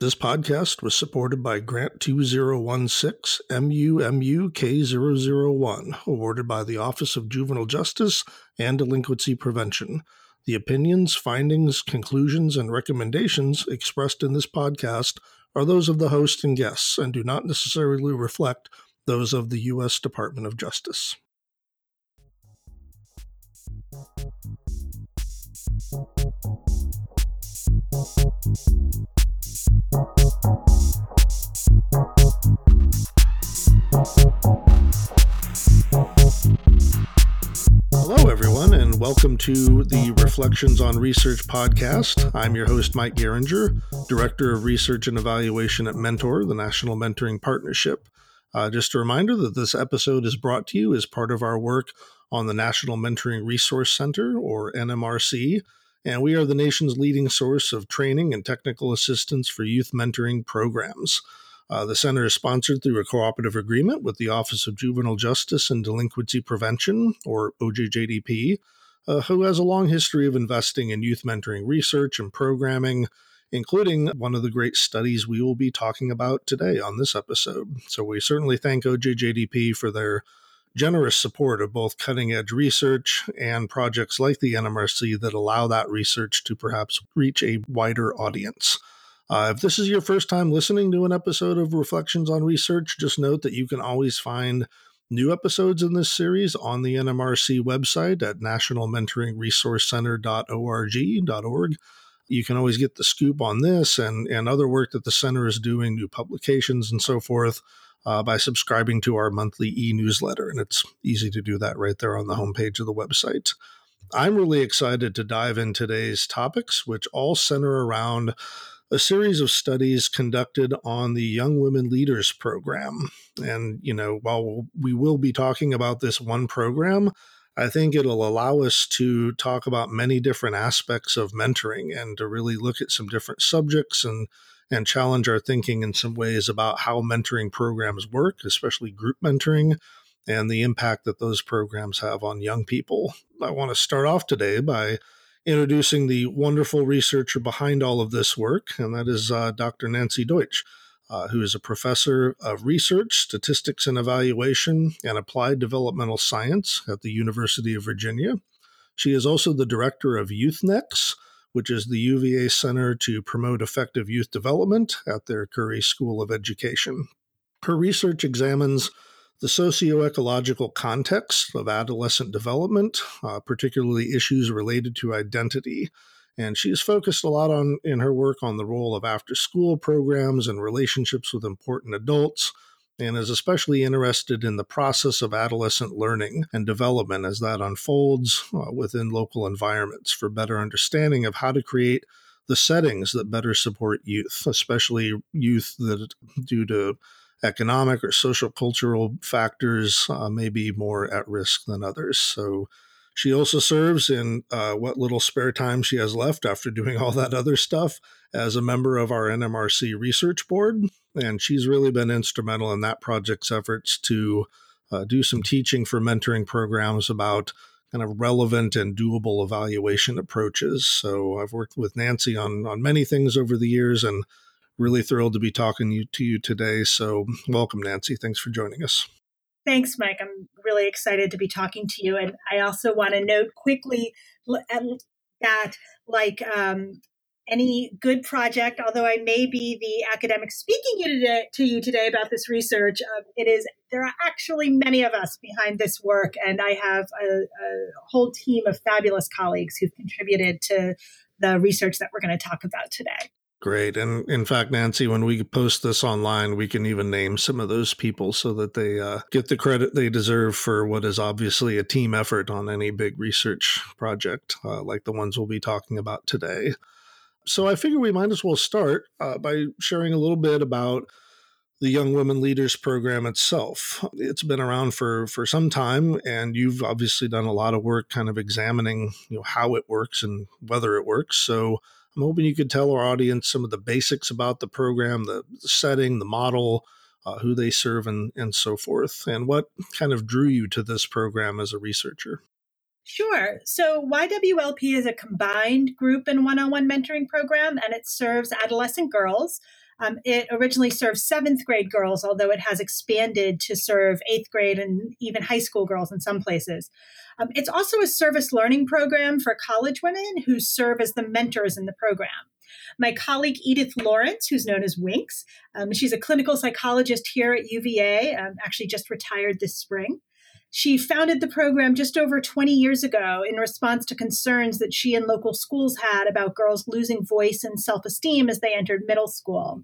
This podcast was supported by Grant 2016 MUMUK001, awarded by the Office of Juvenile Justice and Delinquency Prevention. The opinions, findings, conclusions, and recommendations expressed in this podcast are those of the host and guests and do not necessarily reflect those of the U.S. Department of Justice. Hello, everyone, and welcome to the Reflections on Research podcast. I'm your host, Mike Garringer, Director of Research and Evaluation at Mentor, the National Mentoring Partnership. Uh, just a reminder that this episode is brought to you as part of our work on the National Mentoring Resource Center, or NMRC, and we are the nation's leading source of training and technical assistance for youth mentoring programs. Uh, the center is sponsored through a cooperative agreement with the Office of Juvenile Justice and Delinquency Prevention, or OJJDP, uh, who has a long history of investing in youth mentoring research and programming, including one of the great studies we will be talking about today on this episode. So we certainly thank OJJDP for their generous support of both cutting edge research and projects like the NMRC that allow that research to perhaps reach a wider audience. Uh, if this is your first time listening to an episode of Reflections on Research, just note that you can always find new episodes in this series on the NMRC website at nationalmentoringresourcecenter.org.org. You can always get the scoop on this and, and other work that the center is doing, new publications and so forth, uh, by subscribing to our monthly e newsletter. And it's easy to do that right there on the homepage of the website. I'm really excited to dive in today's topics, which all center around a series of studies conducted on the Young Women Leaders Program. And, you know, while we will be talking about this one program, I think it'll allow us to talk about many different aspects of mentoring and to really look at some different subjects and and challenge our thinking in some ways about how mentoring programs work, especially group mentoring, and the impact that those programs have on young people. I want to start off today by introducing the wonderful researcher behind all of this work, and that is uh, Dr. Nancy Deutsch, uh, who is a professor of research, statistics and evaluation, and applied developmental science at the University of Virginia. She is also the director of YouthNex, which is the UVA Center to Promote Effective Youth Development at their Curry School of Education. Her research examines the socio-ecological context of adolescent development, uh, particularly issues related to identity. And she's focused a lot on in her work on the role of after-school programs and relationships with important adults, and is especially interested in the process of adolescent learning and development as that unfolds uh, within local environments for better understanding of how to create the settings that better support youth, especially youth that, due to economic or social cultural factors uh, may be more at risk than others. So she also serves in uh, what little spare time she has left after doing all that other stuff as a member of our NMRC research board. And she's really been instrumental in that project's efforts to uh, do some teaching for mentoring programs about kind of relevant and doable evaluation approaches. So I've worked with Nancy on, on many things over the years and really thrilled to be talking you, to you today. So, welcome, Nancy. Thanks for joining us. Thanks, Mike. I'm really excited to be talking to you. And I also want to note quickly that, like um, any good project, although I may be the academic speaking you today, to you today about this research, uh, it is there are actually many of us behind this work, and I have a, a whole team of fabulous colleagues who've contributed to the research that we're going to talk about today. Great. And in fact, Nancy, when we post this online, we can even name some of those people so that they uh, get the credit they deserve for what is obviously a team effort on any big research project uh, like the ones we'll be talking about today. So I figure we might as well start uh, by sharing a little bit about the Young Women Leaders Program itself. It's been around for for some time, and you've obviously done a lot of work, kind of examining you know how it works and whether it works. So I'm hoping you could tell our audience some of the basics about the program, the, setting, the model, uh, who they serve, and, and so forth, and what kind of drew you to this program as a researcher. Sure. So YWLP is a combined group and one on one mentoring program, and it serves adolescent girls. Um, it originally served seventh grade girls, although it has expanded to serve eighth grade and even high school girls in some places. Um, it's also a service learning program for college women who serve as the mentors in the program. My colleague Edith Lawrence, who's known as Winks, um, she's a clinical psychologist here at UVA, um, actually just retired this spring. She founded the program just over 20 years ago in response to concerns that she and local schools had about girls losing voice and self esteem as they entered middle school.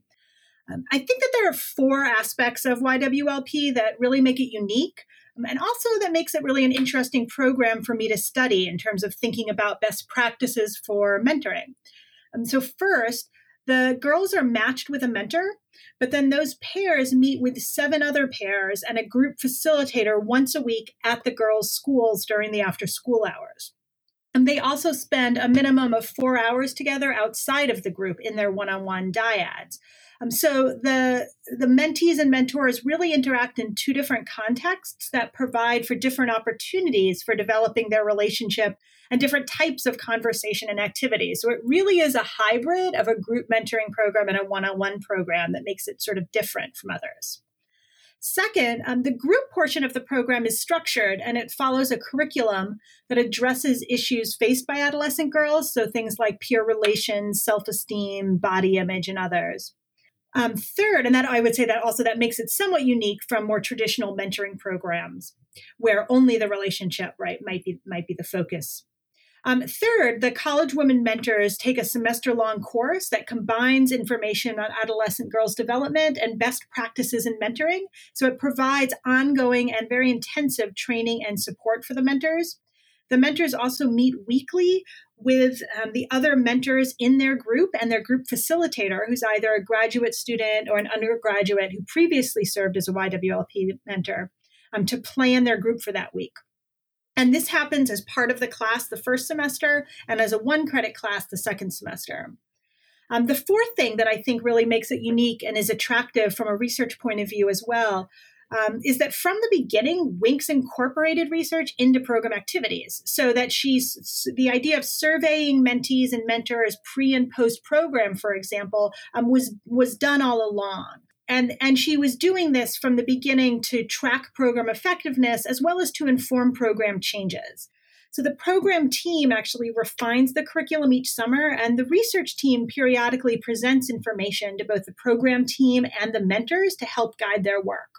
Um, I think that there are four aspects of YWLP that really make it unique, um, and also that makes it really an interesting program for me to study in terms of thinking about best practices for mentoring. Um, so, first, the girls are matched with a mentor, but then those pairs meet with seven other pairs and a group facilitator once a week at the girls' schools during the after school hours. And they also spend a minimum of four hours together outside of the group in their one on one dyads. Um, so the the mentees and mentors really interact in two different contexts that provide for different opportunities for developing their relationship and different types of conversation and activities. So it really is a hybrid of a group mentoring program and a one-on-one program that makes it sort of different from others. Second, um, the group portion of the program is structured and it follows a curriculum that addresses issues faced by adolescent girls, so things like peer relations, self esteem, body image, and others. Um, third, and that I would say that also that makes it somewhat unique from more traditional mentoring programs, where only the relationship right might be might be the focus. Um, third, the college women mentors take a semester long course that combines information on adolescent girls' development and best practices in mentoring. So it provides ongoing and very intensive training and support for the mentors. The mentors also meet weekly with um, the other mentors in their group and their group facilitator, who's either a graduate student or an undergraduate who previously served as a YWLP mentor, um, to plan their group for that week. And this happens as part of the class the first semester and as a one credit class the second semester. Um, the fourth thing that I think really makes it unique and is attractive from a research point of view as well um, is that from the beginning, Winks incorporated research into program activities so that she's the idea of surveying mentees and mentors pre and post program, for example, um, was was done all along. And, and she was doing this from the beginning to track program effectiveness as well as to inform program changes. So the program team actually refines the curriculum each summer, and the research team periodically presents information to both the program team and the mentors to help guide their work.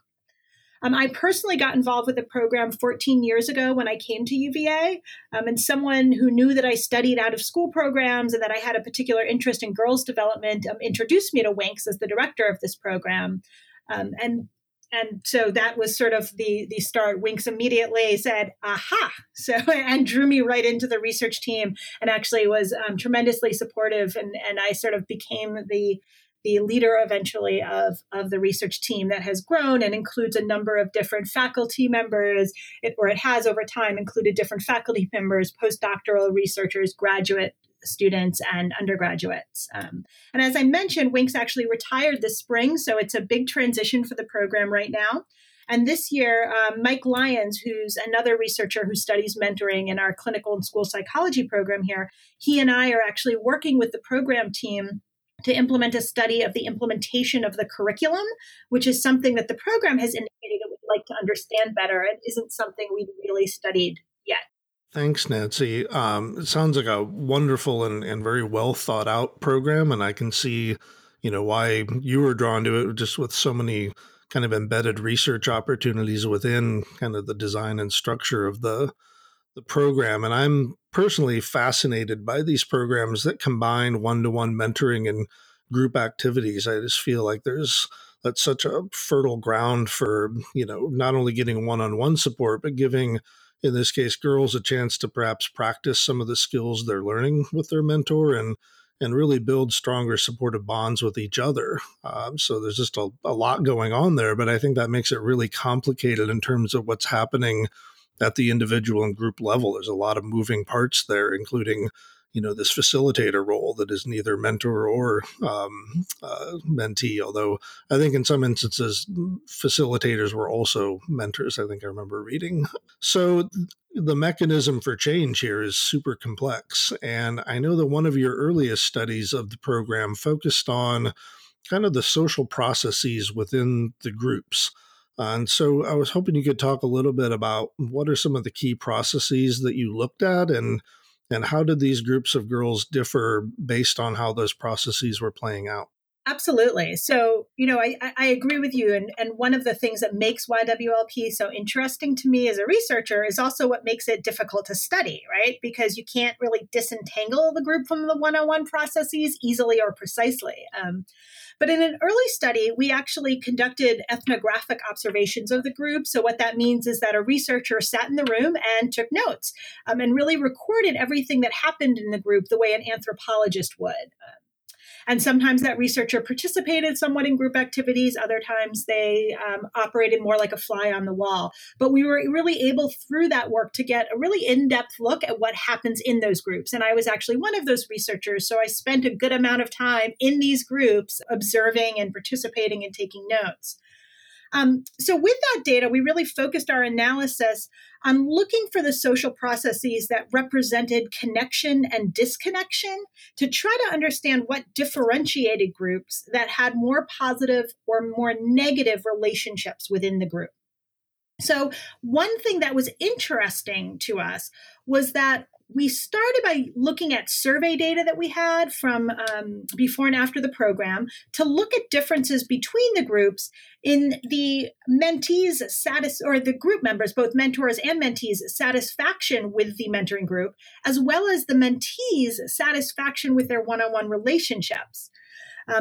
Um, I personally got involved with the program 14 years ago when I came to UVA, um, and someone who knew that I studied out of school programs and that I had a particular interest in girls' development um, introduced me to Winks as the director of this program. Um, and and so that was sort of the the start. Winks immediately said, "Aha!" So and drew me right into the research team, and actually was um, tremendously supportive. And and I sort of became the the leader eventually of, of the research team that has grown and includes a number of different faculty members, it, or it has over time included different faculty members, postdoctoral researchers, graduate students, and undergraduates. Um, and as I mentioned, Winks actually retired this spring, so it's a big transition for the program right now. And this year, um, Mike Lyons, who's another researcher who studies mentoring in our clinical and school psychology program here, he and I are actually working with the program team to implement a study of the implementation of the curriculum, which is something that the program has indicated it would like to understand better. It isn't something we've really studied yet. Thanks, Nancy. Um, it sounds like a wonderful and, and very well thought out program, and I can see, you know, why you were drawn to it just with so many kind of embedded research opportunities within kind of the design and structure of the the program. And I'm personally fascinated by these programs that combine one to one mentoring and group activities. I just feel like there's that's such a fertile ground for, you know, not only getting one on one support, but giving, in this case, girls a chance to perhaps practice some of the skills they're learning with their mentor and and really build stronger supportive bonds with each other. Um, so there's just a, a lot going on there, but I think that makes it really complicated in terms of what's happening at the individual and group level. There's a lot of moving parts there, including you know this facilitator role that is neither mentor or um, uh, mentee. Although I think in some instances facilitators were also mentors. I think I remember reading. So the mechanism for change here is super complex, and I know that one of your earliest studies of the program focused on kind of the social processes within the groups. And so I was hoping you could talk a little bit about what are some of the key processes that you looked at and and how did these groups of girls differ based on how those processes were playing out? Absolutely. So, you know, I, I agree with you. And, and one of the things that makes YWLP so interesting to me as a researcher is also what makes it difficult to study, right? Because you can't really disentangle the group from the one on one processes easily or precisely. Um, but in an early study, we actually conducted ethnographic observations of the group. So, what that means is that a researcher sat in the room and took notes um, and really recorded everything that happened in the group the way an anthropologist would. Um, and sometimes that researcher participated somewhat in group activities. Other times they um, operated more like a fly on the wall. But we were really able through that work to get a really in depth look at what happens in those groups. And I was actually one of those researchers. So I spent a good amount of time in these groups observing and participating and taking notes. Um, so, with that data, we really focused our analysis on looking for the social processes that represented connection and disconnection to try to understand what differentiated groups that had more positive or more negative relationships within the group. So, one thing that was interesting to us was that we started by looking at survey data that we had from um, before and after the program to look at differences between the groups in the mentees satis or the group members both mentors and mentees satisfaction with the mentoring group as well as the mentees satisfaction with their one-on-one relationships.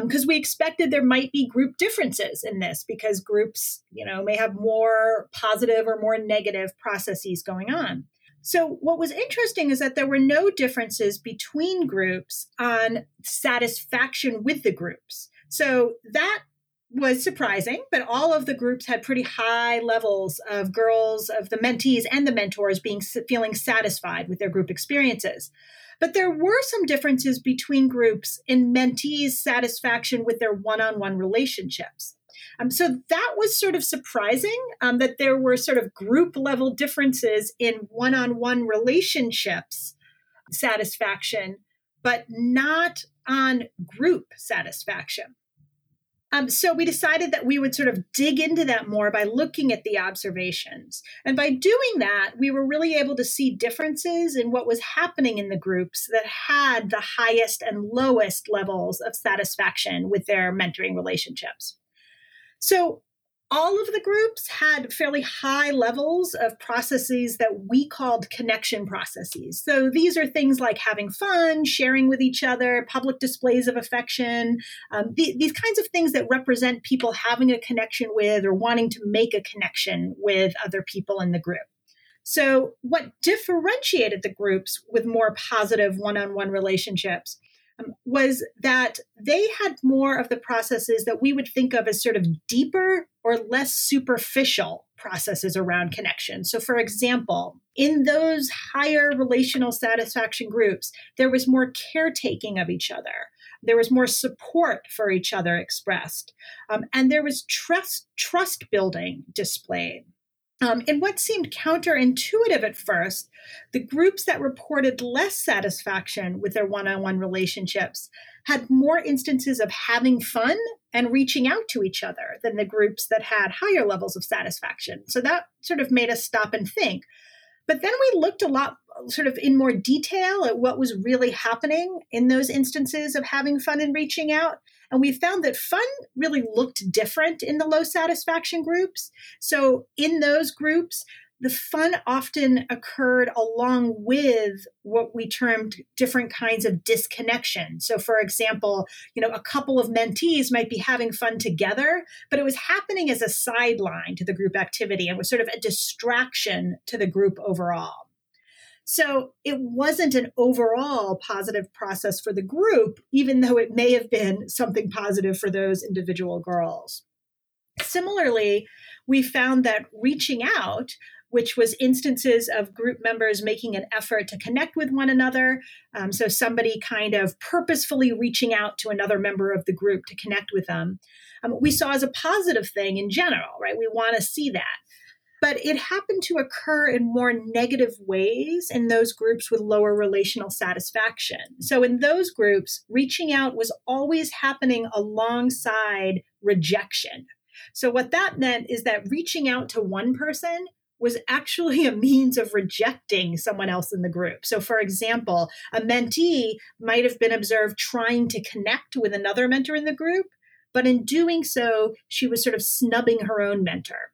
Because um, we expected there might be group differences in this because groups you know may have more positive or more negative processes going on so, what was interesting is that there were no differences between groups on satisfaction with the groups. So, that was surprising, but all of the groups had pretty high levels of girls, of the mentees and the mentors being feeling satisfied with their group experiences. But there were some differences between groups in mentees' satisfaction with their one on one relationships. Um, so that was sort of surprising um, that there were sort of group level differences in one on one relationships satisfaction, but not on group satisfaction. Um, so we decided that we would sort of dig into that more by looking at the observations. And by doing that, we were really able to see differences in what was happening in the groups that had the highest and lowest levels of satisfaction with their mentoring relationships. So all of the groups had fairly high levels of processes that we called connection processes. So these are things like having fun, sharing with each other, public displays of affection, um, th- these kinds of things that represent people having a connection with or wanting to make a connection with other people in the group. So, what differentiated the groups with more positive one on one relationships was that they had more of the processes that we would think of as sort of deeper or less superficial processes around connection. So, for example, in those higher relational satisfaction groups, there was more caretaking of each other. There was more support for each other expressed, um, and there was trust trust building displayed. Um, what seemed counterintuitive at first, the groups that reported less satisfaction with their one on one relationships had more instances of having fun and reaching out to each other than the groups that had higher levels of satisfaction. So that sort of made us stop and think. But then we looked a lot, sort of in more detail, at what was really happening in those instances of having fun and reaching out. And we found that fun really looked different in the low satisfaction groups. So in those groups, the fun often occurred along with what we termed different kinds of disconnection. So, for example, you know, a couple of mentees might be having fun together, but it was happening as a sideline to the group activity and was sort of a distraction to the group overall. So it wasn't an overall positive process for the group, even though it may have been something positive for those individual girls. Similarly, we found that reaching out, which was instances of group members making an effort to connect with one another. Um, so, somebody kind of purposefully reaching out to another member of the group to connect with them, um, we saw as a positive thing in general, right? We want to see that. But it happened to occur in more negative ways in those groups with lower relational satisfaction. So, in those groups, reaching out was always happening alongside rejection. So, what that meant is that reaching out to one person was actually a means of rejecting someone else in the group. So, for example, a mentee might have been observed trying to connect with another mentor in the group, but in doing so, she was sort of snubbing her own mentor.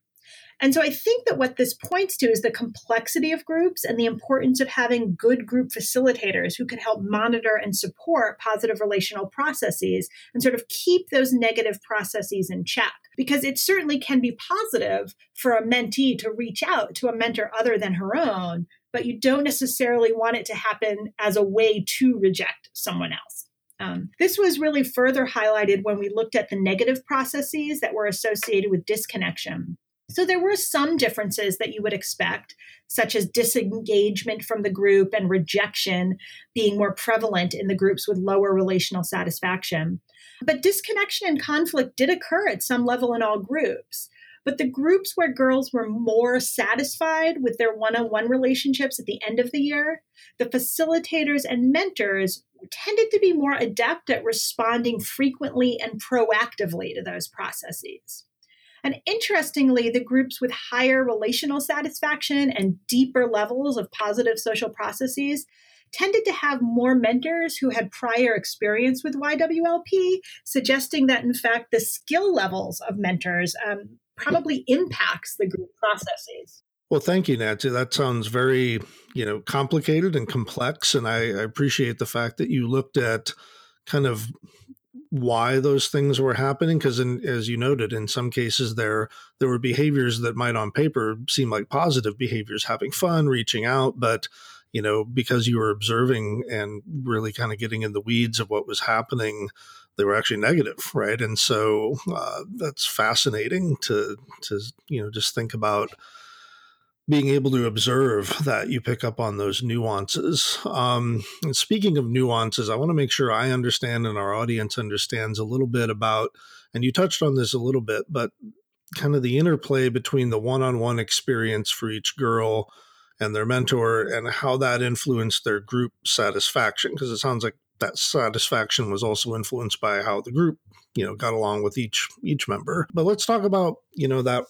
And so I think that what this points to is the complexity of groups and the importance of having good group facilitators who can help monitor and support positive relational processes and sort of keep those negative processes in check. Because it certainly can be positive for a mentee to reach out to a mentor other than her own, but you don't necessarily want it to happen as a way to reject someone else. Um, this was really further highlighted when we looked at the negative processes that were associated with disconnection. So there were some differences that you would expect, such as disengagement from the group and rejection being more prevalent in the groups with lower relational satisfaction. But disconnection and conflict did occur at some level in all groups. But the groups where girls were more satisfied with their one on one relationships at the end of the year, the facilitators and mentors tended to be more adept at responding frequently and proactively to those processes. And interestingly, the groups with higher relational satisfaction and deeper levels of positive social processes tended to have more mentors who had prior experience with YWLP, suggesting that in fact the skill levels of mentors um, probably impacts the group processes. Well, thank you, Nancy. That sounds very, you know, complicated and complex, and I, I appreciate the fact that you looked at kind of why those things were happening because as you noted in some cases there there were behaviors that might on paper seem like positive behaviors having fun reaching out but you know because you were observing and really kind of getting in the weeds of what was happening they were actually negative right? And so uh, that's fascinating to to you know just think about being able to observe that you pick up on those nuances. Um, and speaking of nuances, I want to make sure I understand and our audience understands a little bit about, and you touched on this a little bit, but kind of the interplay between the one on one experience for each girl and their mentor and how that influenced their group satisfaction. Because it sounds like that satisfaction was also influenced by how the group you know got along with each each member but let's talk about you know that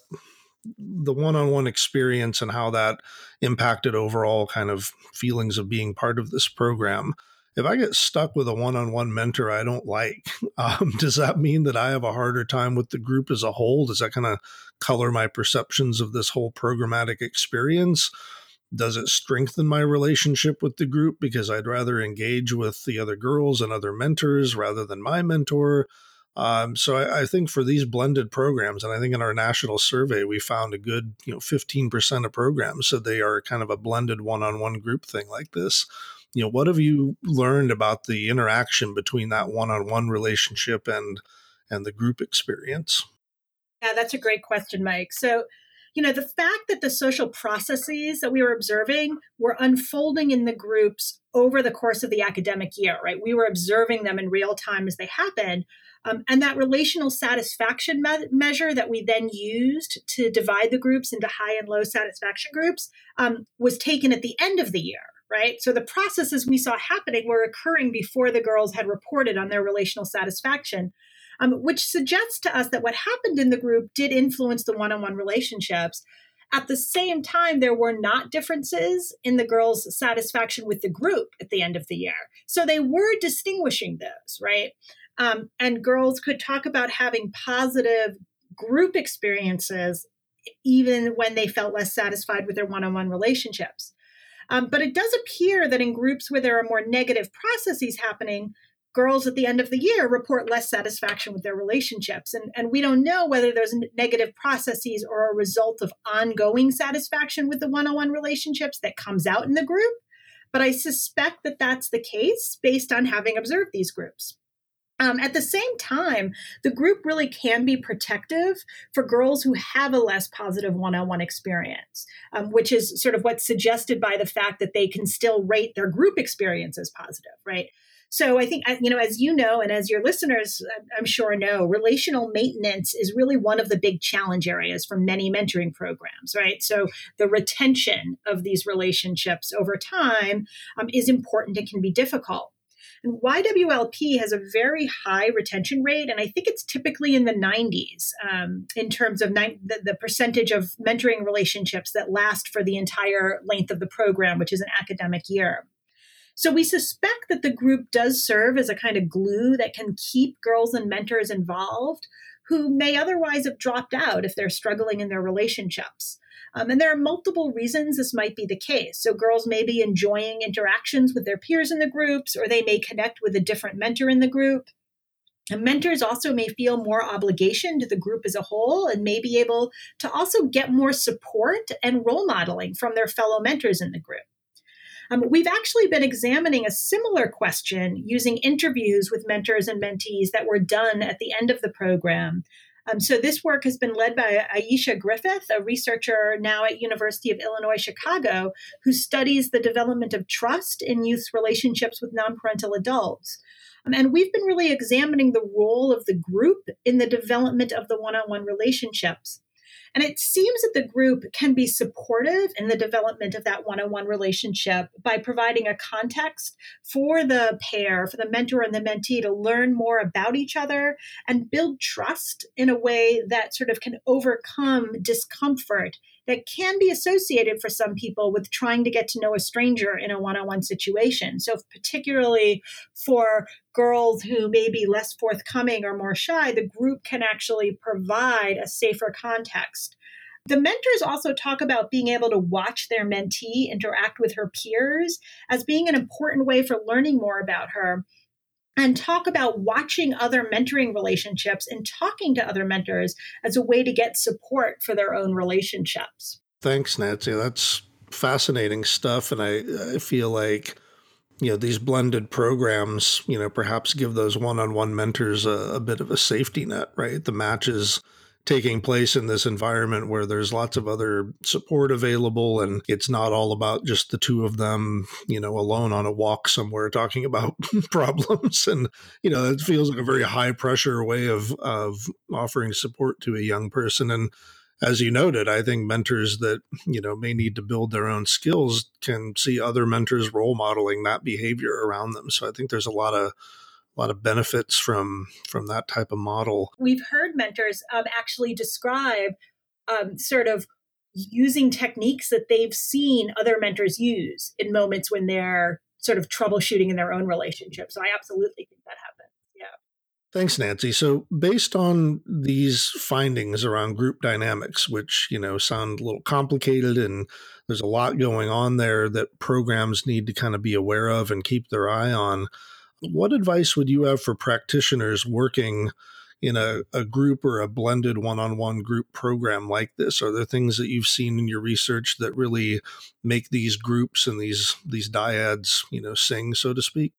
the one-on-one experience and how that impacted overall kind of feelings of being part of this program. If i get stuck with a one-on-one mentor i don't like um, does that mean that i have a harder time with the group as a whole? Does that kind of color my perceptions of this whole programmatic experience? Does it strengthen my relationship with the group because i'd rather engage with the other girls and other mentors rather than my mentor um, so I, I, think for these blended programs, and I think in our national survey we found a good, you know, fifteen percent of programs so they are kind of a blended one-on-one group thing like this. You know, what have you learned about the interaction between that one-on-one relationship and and the group experience? Yeah, that's a great question, Mike. So you know, the fact that the social processes that we were observing were unfolding in the groups over the course of the academic year, right? We were observing them in real time as they happened. Um, and that relational satisfaction me- measure that we then used to divide the groups into high and low satisfaction groups um, was taken at the end of the year, right? So the processes we saw happening were occurring before the girls had reported on their relational satisfaction. Um, which suggests to us that what happened in the group did influence the one on one relationships. At the same time, there were not differences in the girls' satisfaction with the group at the end of the year. So they were distinguishing those, right? Um, and girls could talk about having positive group experiences even when they felt less satisfied with their one on one relationships. Um, but it does appear that in groups where there are more negative processes happening, girls at the end of the year report less satisfaction with their relationships. And, and we don't know whether those negative processes are a result of ongoing satisfaction with the one on one relationships that comes out in the group. But I suspect that that's the case based on having observed these groups. Um, at the same time, the group really can be protective for girls who have a less positive one on one experience, um, which is sort of what's suggested by the fact that they can still rate their group experience as positive, right? So I think, you know, as you know, and as your listeners, I'm sure know, relational maintenance is really one of the big challenge areas for many mentoring programs, right? So the retention of these relationships over time um, is important and can be difficult. And YWLP has a very high retention rate, and I think it's typically in the 90s um, in terms of ni- the, the percentage of mentoring relationships that last for the entire length of the program, which is an academic year. So we suspect that the group does serve as a kind of glue that can keep girls and mentors involved who may otherwise have dropped out if they're struggling in their relationships. Um, and there are multiple reasons this might be the case. So, girls may be enjoying interactions with their peers in the groups, or they may connect with a different mentor in the group. And mentors also may feel more obligation to the group as a whole and may be able to also get more support and role modeling from their fellow mentors in the group. Um, we've actually been examining a similar question using interviews with mentors and mentees that were done at the end of the program. Um, so this work has been led by Aisha Griffith, a researcher now at University of Illinois Chicago, who studies the development of trust in youth's relationships with non-parental adults. Um, and we've been really examining the role of the group in the development of the one-on-one relationships. And it seems that the group can be supportive in the development of that one on one relationship by providing a context for the pair, for the mentor and the mentee to learn more about each other and build trust in a way that sort of can overcome discomfort that can be associated for some people with trying to get to know a stranger in a one on one situation. So, particularly for girls who may be less forthcoming or more shy, the group can actually provide a safer context. The mentors also talk about being able to watch their mentee interact with her peers as being an important way for learning more about her and talk about watching other mentoring relationships and talking to other mentors as a way to get support for their own relationships. Thanks, Nancy. That's fascinating stuff. And I, I feel like, you know, these blended programs, you know, perhaps give those one on one mentors a, a bit of a safety net, right? The matches taking place in this environment where there's lots of other support available and it's not all about just the two of them, you know, alone on a walk somewhere talking about problems. And, you know, it feels like a very high pressure way of, of offering support to a young person. And as you noted, I think mentors that, you know, may need to build their own skills can see other mentors role modeling that behavior around them. So I think there's a lot of a lot of benefits from from that type of model. We've heard mentors um, actually describe um, sort of using techniques that they've seen other mentors use in moments when they're sort of troubleshooting in their own relationship. So I absolutely think that happens. Yeah. Thanks, Nancy. So, based on these findings around group dynamics, which you know sound a little complicated, and there's a lot going on there that programs need to kind of be aware of and keep their eye on what advice would you have for practitioners working in a, a group or a blended one-on-one group program like this? Are there things that you've seen in your research that really make these groups and these these dyads, you know, sing, so to speak?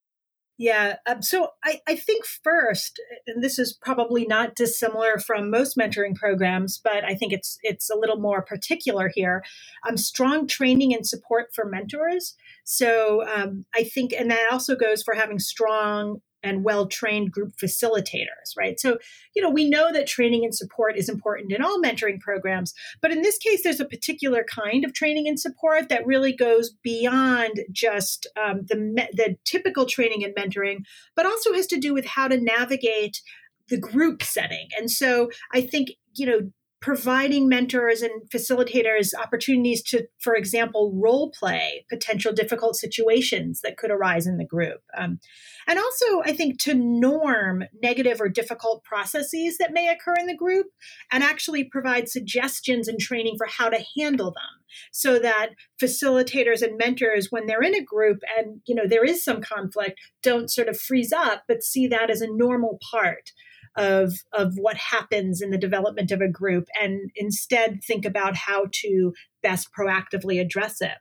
Yeah. Um, so I, I think first, and this is probably not dissimilar from most mentoring programs, but I think it's it's a little more particular here. Um, strong training and support for mentors. So um, I think, and that also goes for having strong and well trained group facilitators, right? So, you know, we know that training and support is important in all mentoring programs, but in this case, there's a particular kind of training and support that really goes beyond just um, the, the typical training and mentoring, but also has to do with how to navigate the group setting. And so I think, you know, providing mentors and facilitators opportunities to, for example, role play potential difficult situations that could arise in the group. Um, and also, I think to norm negative or difficult processes that may occur in the group and actually provide suggestions and training for how to handle them so that facilitators and mentors when they're in a group and you know there is some conflict don't sort of freeze up but see that as a normal part of of what happens in the development of a group and instead think about how to best proactively address it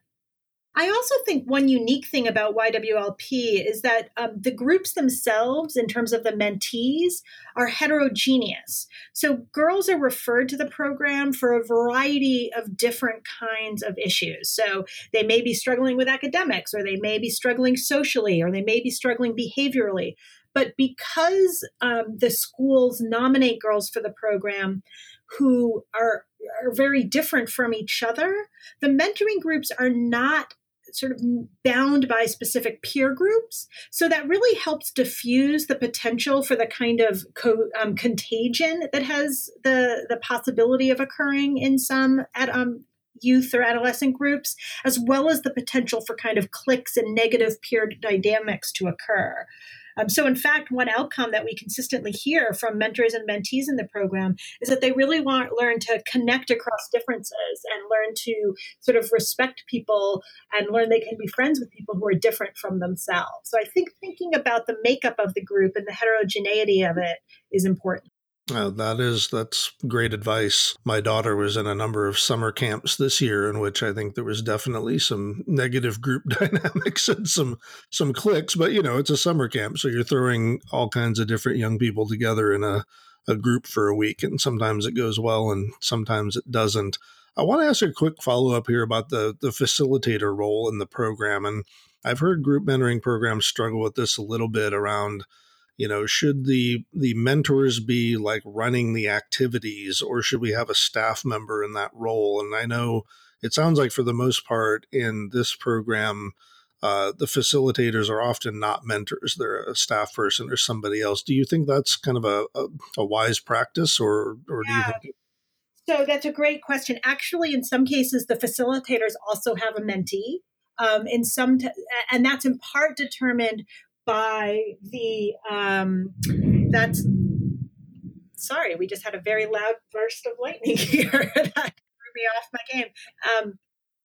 I also think one unique thing about YWLP is that um, the groups themselves, in terms of the mentees, are heterogeneous. So girls are referred to the program for a variety of different kinds of issues. So they may be struggling with academics, or they may be struggling socially, or they may be struggling behaviorally. But because um, the schools nominate girls for the program who are are very different from each other. The mentoring groups are not sort of bound by specific peer groups. So that really helps diffuse the potential for the kind of co- um, contagion that has the, the possibility of occurring in some at, um, youth or adolescent groups, as well as the potential for kind of cliques and negative peer dynamics to occur. Um, so, in fact, one outcome that we consistently hear from mentors and mentees in the program is that they really want learn to connect across differences and learn to sort of respect people and learn they can be friends with people who are different from themselves. So, I think thinking about the makeup of the group and the heterogeneity of it is important. Uh, that is that's great advice. My daughter was in a number of summer camps this year, in which I think there was definitely some negative group dynamics and some some cliques. But you know, it's a summer camp, so you're throwing all kinds of different young people together in a a group for a week, and sometimes it goes well, and sometimes it doesn't. I want to ask a quick follow up here about the the facilitator role in the program, and I've heard group mentoring programs struggle with this a little bit around you know should the the mentors be like running the activities or should we have a staff member in that role? And i know it sounds like for the most part in this program uh, the facilitators are often not mentors they're a staff person or somebody else. Do you think that's kind of a, a, a wise practice or or yeah. do you think so that's a great question. Actually in some cases the facilitators also have a mentee. Um, in some t- and that's in part determined by the um, that's sorry, we just had a very loud burst of lightning here that threw me off my game. Um,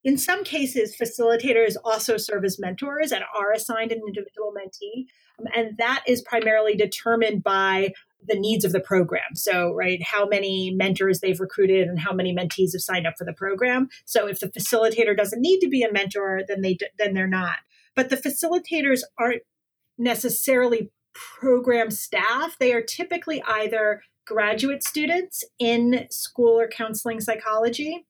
in some cases, facilitators also serve as mentors and are assigned an individual mentee, um, and that is primarily determined by the needs of the program. So, right, how many mentors they've recruited and how many mentees have signed up for the program. So, if the facilitator doesn't need to be a mentor, then they then they're not. But the facilitators aren't necessarily program staff. They are typically either graduate students in school or counseling psychology,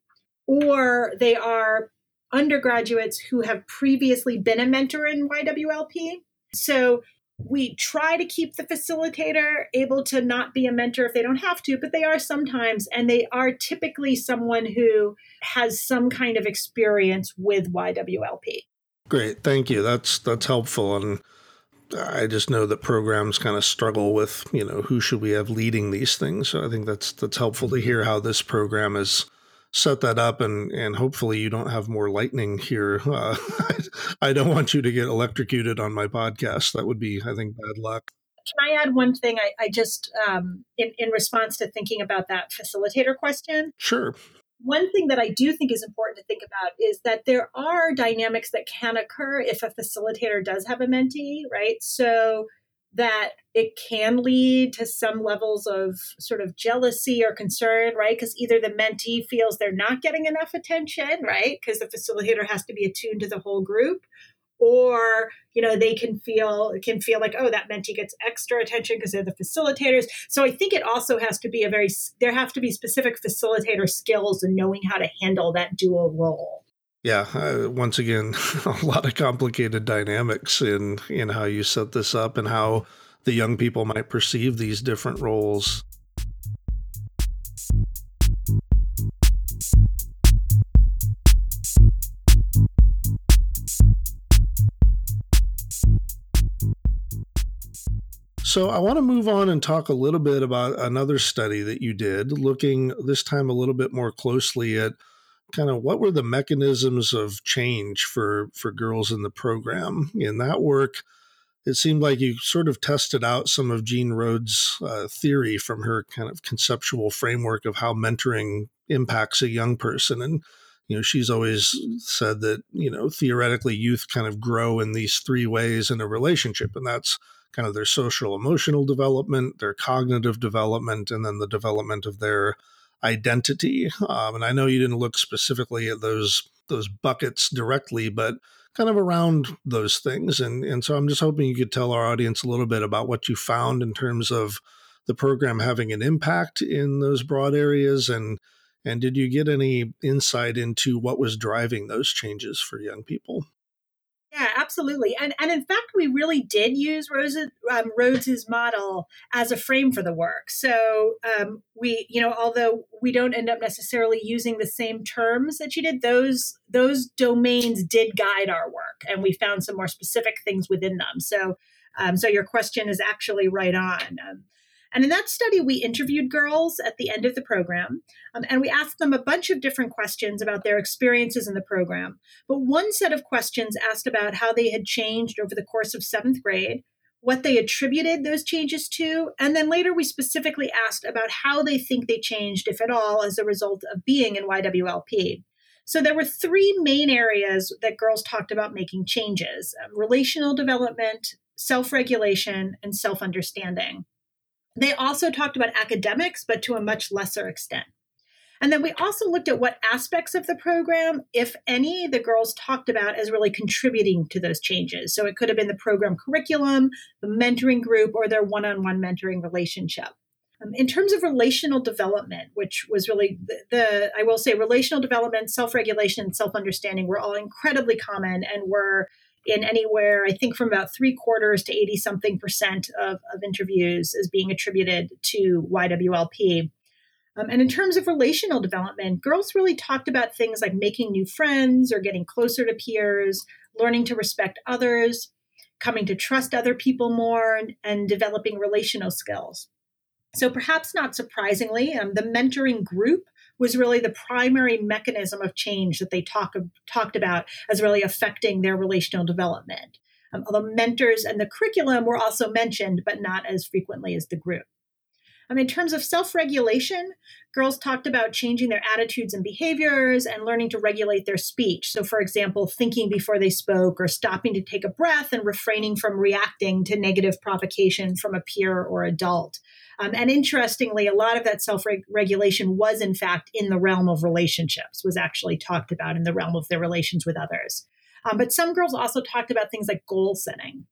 or they are undergraduates who have previously been a mentor in YWLP. So we try to keep the facilitator able to not be a mentor if they don't have to, but they are sometimes, and they are typically someone who has some kind of experience with YWLP. Great, thank you. That's that's helpful and I just know that programs kind of struggle with, you know, who should we have leading these things. So I think that's that's helpful to hear how this program has set that up, and and hopefully you don't have more lightning here. Uh, I, don't want you to get electrocuted on my podcast. That would be, I think, bad luck. Can I add one thing? I, I just, um, in in response to thinking about that facilitator question. Sure one thing that I do think is important to think about is that there are dynamics that can occur if a facilitator does have a mentee, right? So that it can lead to some levels of sort of jealousy or concern, right? Because either the mentee feels they're not getting enough attention, right? Because the facilitator has to be attuned to the whole group, or you know they can feel can feel like oh that mentee gets extra attention because they're the facilitators. So i think it also has to be a very there have to be specific facilitator skills and knowing how to handle that dual role. Yeah uh, once again a lot of complicated dynamics in in how you set this up and how the young people might perceive these different roles So I want to move on and talk a little bit about another study that you did, looking this time a little bit more closely at kind of what were the mechanisms of change for for girls in the program. In that work, it seemed like you sort of tested out some of Jean Rhodes' uh, theory from her kind of conceptual framework of how mentoring impacts a young person and you know she's always said that you know theoretically youth kind of grow in these three ways in a relationship and that's kind of their social emotional development, their cognitive development, and then the development of their identity. Um, and I know you didn't look specifically at those those buckets directly, but kind of around those things. And and so I'm just hoping you could tell our audience a little bit about what you found in terms of the program having an impact in those broad areas and and did you get any insight into what was driving those changes for young people? Yeah, absolutely. And and in fact, we really did use Rose's, um, Rhodes's model as a frame for the work. So um, we, you know, although we don't end up necessarily using the same terms that she did, those those domains did guide our work, and we found some more specific things within them. So, um, so your question is actually right on. Um, and in that study, we interviewed girls at the end of the program, um, and we asked them a bunch of different questions about their experiences in the program. But one set of questions asked about how they had changed over the course of seventh grade, what they attributed those changes to, and then later we specifically asked about how they think they changed, if at all, as a result of being in YWLP. So there were three main areas that girls talked about making changes um, relational development, self regulation, and self understanding. They also talked about academics, but to a much lesser extent. And then we also looked at what aspects of the program, if any, the girls talked about as really contributing to those changes. So it could have been the program curriculum, the mentoring group, or their one on one mentoring relationship. Um, in terms of relational development, which was really the, the I will say, relational development, self regulation, and self understanding were all incredibly common and were in anywhere, I think, from about three quarters to 80 something percent of, of interviews as being attributed to YWLP. Um, and in terms of relational development, girls really talked about things like making new friends or getting closer to peers, learning to respect others, coming to trust other people more, and, and developing relational skills. So, perhaps not surprisingly, um, the mentoring group was really the primary mechanism of change that they talk, talked about as really affecting their relational development. Um, although mentors and the curriculum were also mentioned, but not as frequently as the group. Um, in terms of self regulation, girls talked about changing their attitudes and behaviors and learning to regulate their speech. So, for example, thinking before they spoke or stopping to take a breath and refraining from reacting to negative provocation from a peer or adult. Um, and interestingly, a lot of that self regulation was, in fact, in the realm of relationships, was actually talked about in the realm of their relations with others. Um, but some girls also talked about things like goal setting.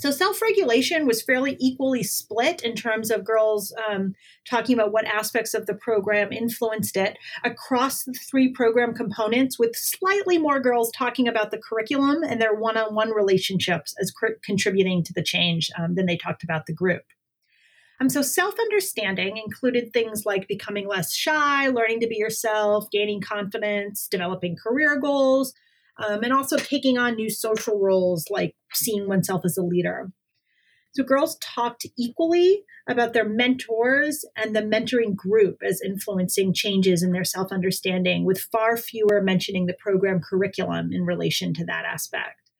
So self regulation was fairly equally split in terms of girls um, talking about what aspects of the program influenced it across the three program components, with slightly more girls talking about the curriculum and their one on one relationships as cr- contributing to the change um, than they talked about the group. Um, so self understanding included things like becoming less shy, learning to be yourself, gaining confidence, developing career goals, um, and also taking on new social roles like seeing oneself as a leader. So girls talked equally about their mentors and the mentoring group as influencing changes in their self understanding, with far fewer mentioning the program curriculum in relation to that aspect.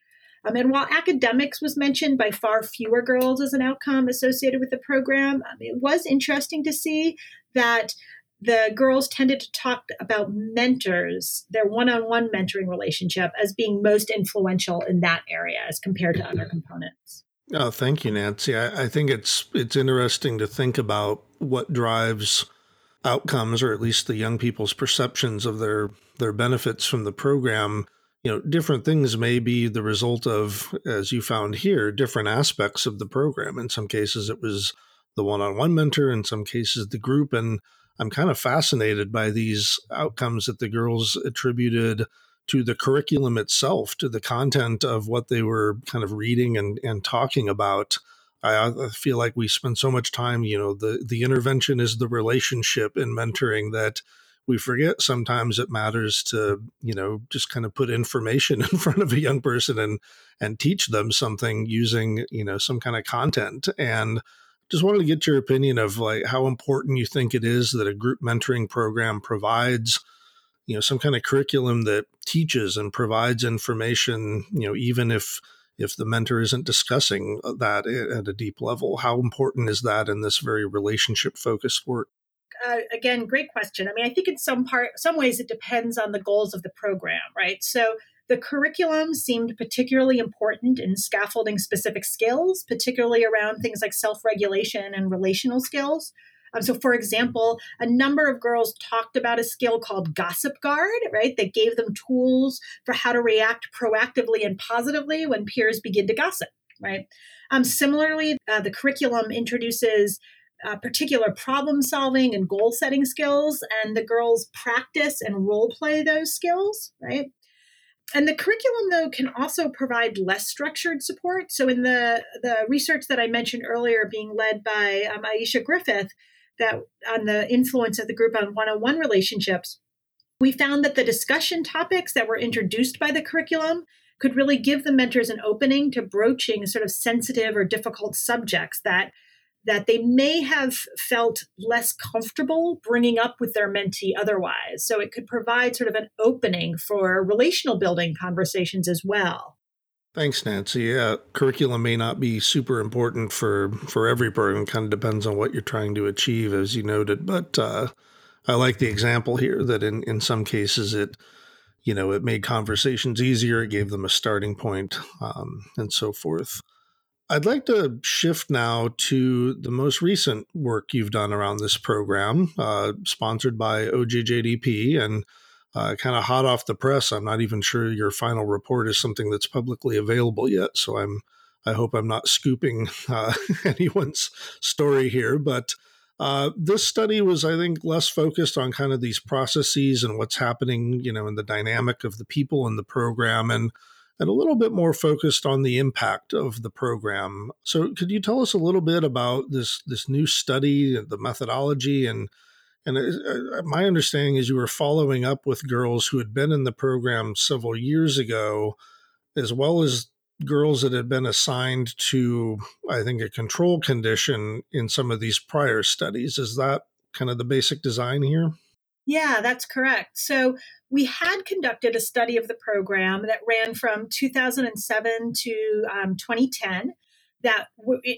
Um, and while academics was mentioned by far fewer girls as an outcome associated with the program, um, it was interesting to see that the girls tended to talk about mentors, their one on one mentoring relationship, as being most influential in that area as compared to other components. Oh, thank you, Nancy. I, I think it's it's interesting to think about what drives outcomes, or at least the young people's perceptions of their their benefits from the program you know, different things may be the result of, as you found here, different aspects of the program. In some cases, it was the one on one mentor, in some cases, the group. And I'm kind of fascinated by these outcomes that the girls attributed to the curriculum itself, to the content of what they were kind of reading and, and talking about. I, I feel like we spend so much time, you know, the, the intervention is the relationship in mentoring that we forget sometimes it matters to you know just kind of put information in front of a young person and and teach them something using you know some kind of content and just wanted to get your opinion of like how important you think it is that a group mentoring program provides you know some kind of curriculum that teaches and provides information you know even if if the mentor isn't discussing that at a deep level how important is that in this very relationship focused work uh, again, great question. I mean, I think in some part, some ways, it depends on the goals of the program, right? So the curriculum seemed particularly important in scaffolding specific skills, particularly around things like self regulation and relational skills. Um, so, for example, a number of girls talked about a skill called Gossip Guard, right? That gave them tools for how to react proactively and positively when peers begin to gossip, right? Um, similarly, uh, the curriculum introduces uh, particular problem solving and goal setting skills, and the girls practice and role play those skills, right? And the curriculum, though, can also provide less structured support. So, in the the research that I mentioned earlier, being led by um, Aisha Griffith, that on the influence of the group on one-on-one relationships, we found that the discussion topics that were introduced by the curriculum could really give the mentors an opening to broaching sort of sensitive or difficult subjects that that they may have felt less comfortable bringing up with their mentee otherwise. So it could provide sort of an opening for relational building conversations as well. Thanks, Nancy. Yeah, curriculum may not be super important for for every program. Kind of depends on what you're trying to achieve, as you noted. But uh, I like the example here that in in some cases it, you know, it made conversations easier. It gave them a starting point, um, and so forth. I'd like to shift now to the most recent work you've done around this program, uh, sponsored by OJJDP and uh, kind of hot off the press. I'm not even sure your final report is something that's publicly available yet, so I'm I hope I'm not scooping uh, anyone's story here, but. Uh, this study was, I think, less focused on kind of these processes and what's happening, you know, in the dynamic of the people in the program, and and a little bit more focused on the impact of the program. So, could you tell us a little bit about this this new study, the methodology, and and uh, uh, my understanding is you were following up with girls who had been in the program several years ago, as well as girls that had been assigned to, I think, a control condition in some of these prior studies. Is that kind of the basic design here? Yeah, that's correct. So we had conducted a study of the program that ran from 2007 to um, 2010 that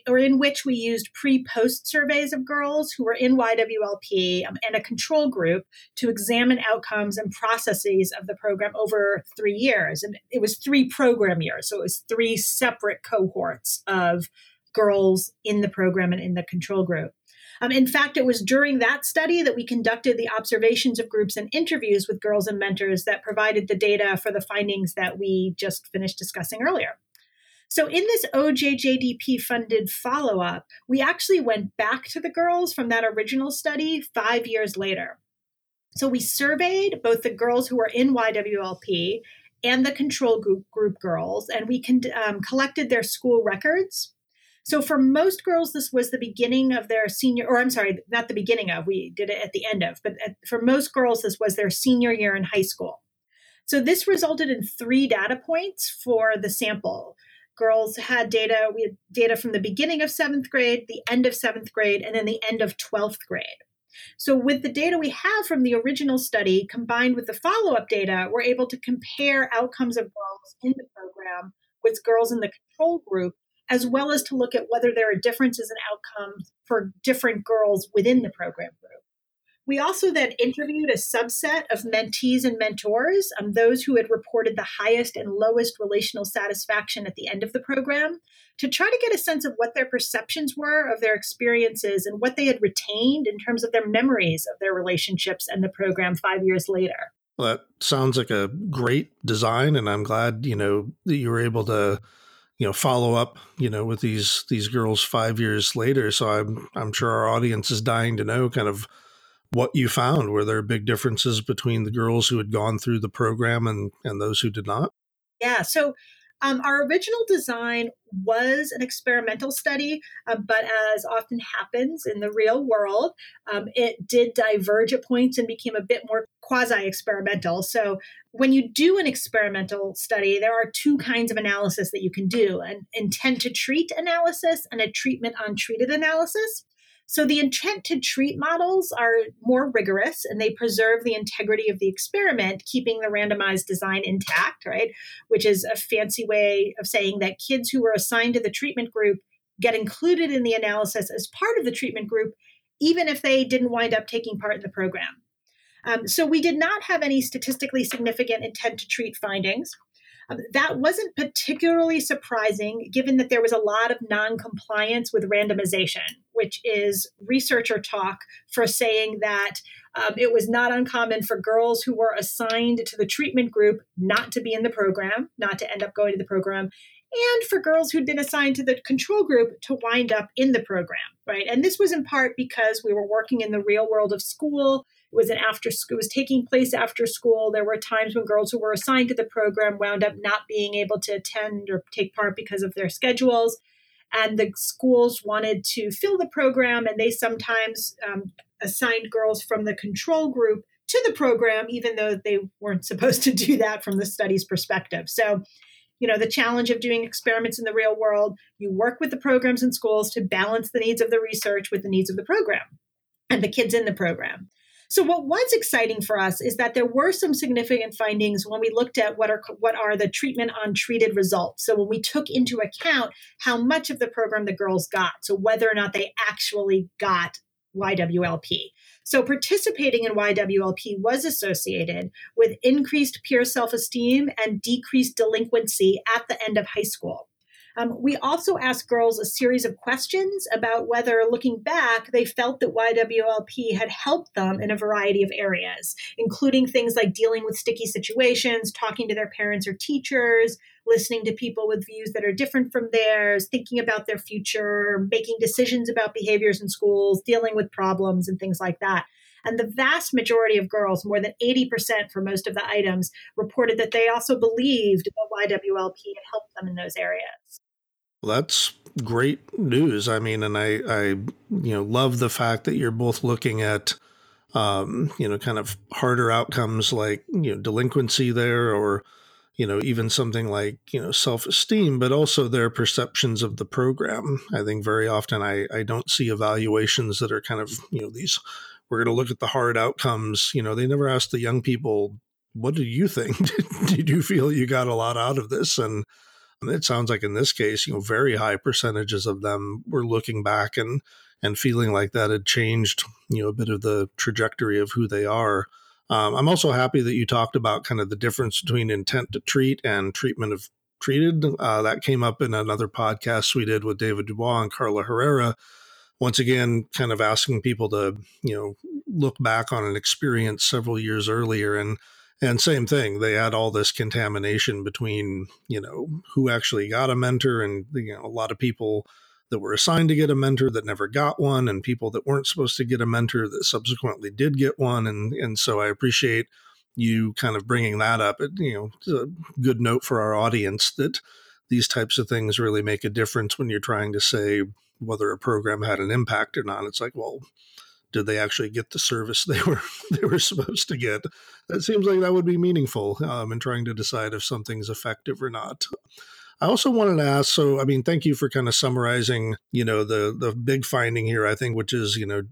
or in which we used pre-post surveys of girls who were in YWLP um, and a control group to examine outcomes and processes of the program over three years. And it was three program years, so it was three separate cohorts of girls in the program and in the control group. Um, in fact, it was during that study that we conducted the observations of groups and interviews with girls and mentors that provided the data for the findings that we just finished discussing earlier. So, in this OJJDP funded follow up, we actually went back to the girls from that original study five years later. So, we surveyed both the girls who were in YWLP and the control group, group girls, and we con- um, collected their school records so for most girls, this was the beginning of their senior, or I'm sorry, not the beginning of, we did it at the end of, but at, for most girls, this was their senior year in high school. So this resulted in three data points for the sample. Girls had data, we had data from the beginning of seventh grade, the end of seventh grade, and then the end of 12th grade. So, with the data we have from the original study combined with the follow up data, we're able to compare outcomes of girls in the program with girls in the control group as well as to look at whether there are differences in outcomes for different girls within the program group. We also then interviewed a subset of mentees and mentors, um, those who had reported the highest and lowest relational satisfaction at the end of the program, to try to get a sense of what their perceptions were of their experiences and what they had retained in terms of their memories of their relationships and the program five years later. Well, that sounds like a great design, and I'm glad you know that you were able to you know follow up you know with these these girls five years later. So i'm i'm sure our audience is dying to know kind of what you found. Were there big differences between the girls who had gone through the program and and those who did not? Yeah. So um, our original design was an experimental study, uh, but as often happens in the real world, um, it did diverge at points and became a bit more quasi experimental. So, when you do an experimental study, there are two kinds of analysis that you can do an intent to treat analysis and a treatment on treated analysis. So the intent to treat models are more rigorous and they preserve the integrity of the experiment, keeping the randomized design intact, right? Which is a fancy way of saying that kids who were assigned to the treatment group get included in the analysis as part of the treatment group, even if they didn't wind up taking part in the program. Um, so we did not have any statistically significant intent to treat findings. Um, that wasn't particularly surprising given that there was a lot of non compliance with randomization, which is researcher talk for saying that um, it was not uncommon for girls who were assigned to the treatment group not to be in the program, not to end up going to the program, and for girls who'd been assigned to the control group to wind up in the program, right? And this was in part because we were working in the real world of school. It was an after school, it was taking place after school. There were times when girls who were assigned to the program wound up not being able to attend or take part because of their schedules. And the schools wanted to fill the program, and they sometimes um, assigned girls from the control group to the program, even though they weren't supposed to do that from the study's perspective. So you know the challenge of doing experiments in the real world you work with the programs and schools to balance the needs of the research with the needs of the program and the kids in the program so what was exciting for us is that there were some significant findings when we looked at what are what are the treatment on treated results. So when we took into account how much of the program the girls got, so whether or not they actually got YWLP. So, participating in YWLP was associated with increased peer self esteem and decreased delinquency at the end of high school. Um, we also asked girls a series of questions about whether, looking back, they felt that YWLP had helped them in a variety of areas, including things like dealing with sticky situations, talking to their parents or teachers, listening to people with views that are different from theirs, thinking about their future, making decisions about behaviors in schools, dealing with problems, and things like that. And the vast majority of girls, more than 80% for most of the items, reported that they also believed that YWLP had helped them in those areas. Well, that's great news. I mean, and I, I, you know, love the fact that you're both looking at, um, you know, kind of harder outcomes like, you know, delinquency there or, you know, even something like, you know, self esteem, but also their perceptions of the program. I think very often I, I don't see evaluations that are kind of, you know, these, we're going to look at the hard outcomes. You know, they never asked the young people, what do you think? Did you feel you got a lot out of this? And, it sounds like in this case, you know, very high percentages of them were looking back and and feeling like that had changed, you know, a bit of the trajectory of who they are. Um, I'm also happy that you talked about kind of the difference between intent to treat and treatment of treated. Uh, that came up in another podcast we did with David Dubois and Carla Herrera. Once again, kind of asking people to, you know, look back on an experience several years earlier and and same thing, they had all this contamination between, you know, who actually got a mentor and, you know, a lot of people that were assigned to get a mentor that never got one and people that weren't supposed to get a mentor that subsequently did get one. And, and so I appreciate you kind of bringing that up. It, you know, it's a good note for our audience that these types of things really make a difference when you're trying to say whether a program had an impact or not. It's like, well, did they actually get the service they were they were supposed to get? That seems like that would be meaningful um, in trying to decide if something's effective or not. I also wanted to ask. So, I mean, thank you for kind of summarizing, you know, the the big finding here. I think, which is, you know,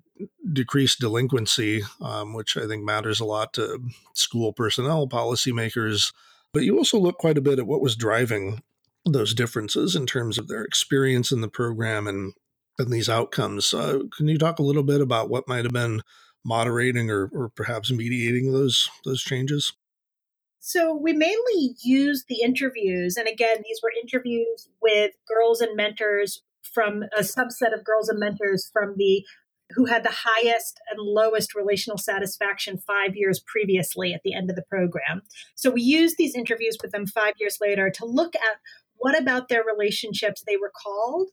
decreased delinquency, um, which I think matters a lot to school personnel, policymakers. But you also look quite a bit at what was driving those differences in terms of their experience in the program and and these outcomes. Uh, can you talk a little bit about what might have been moderating or, or perhaps mediating those those changes? So we mainly used the interviews, and again, these were interviews with girls and mentors from a subset of girls and mentors from the who had the highest and lowest relational satisfaction five years previously at the end of the program. So we used these interviews with them five years later to look at what about their relationships they recalled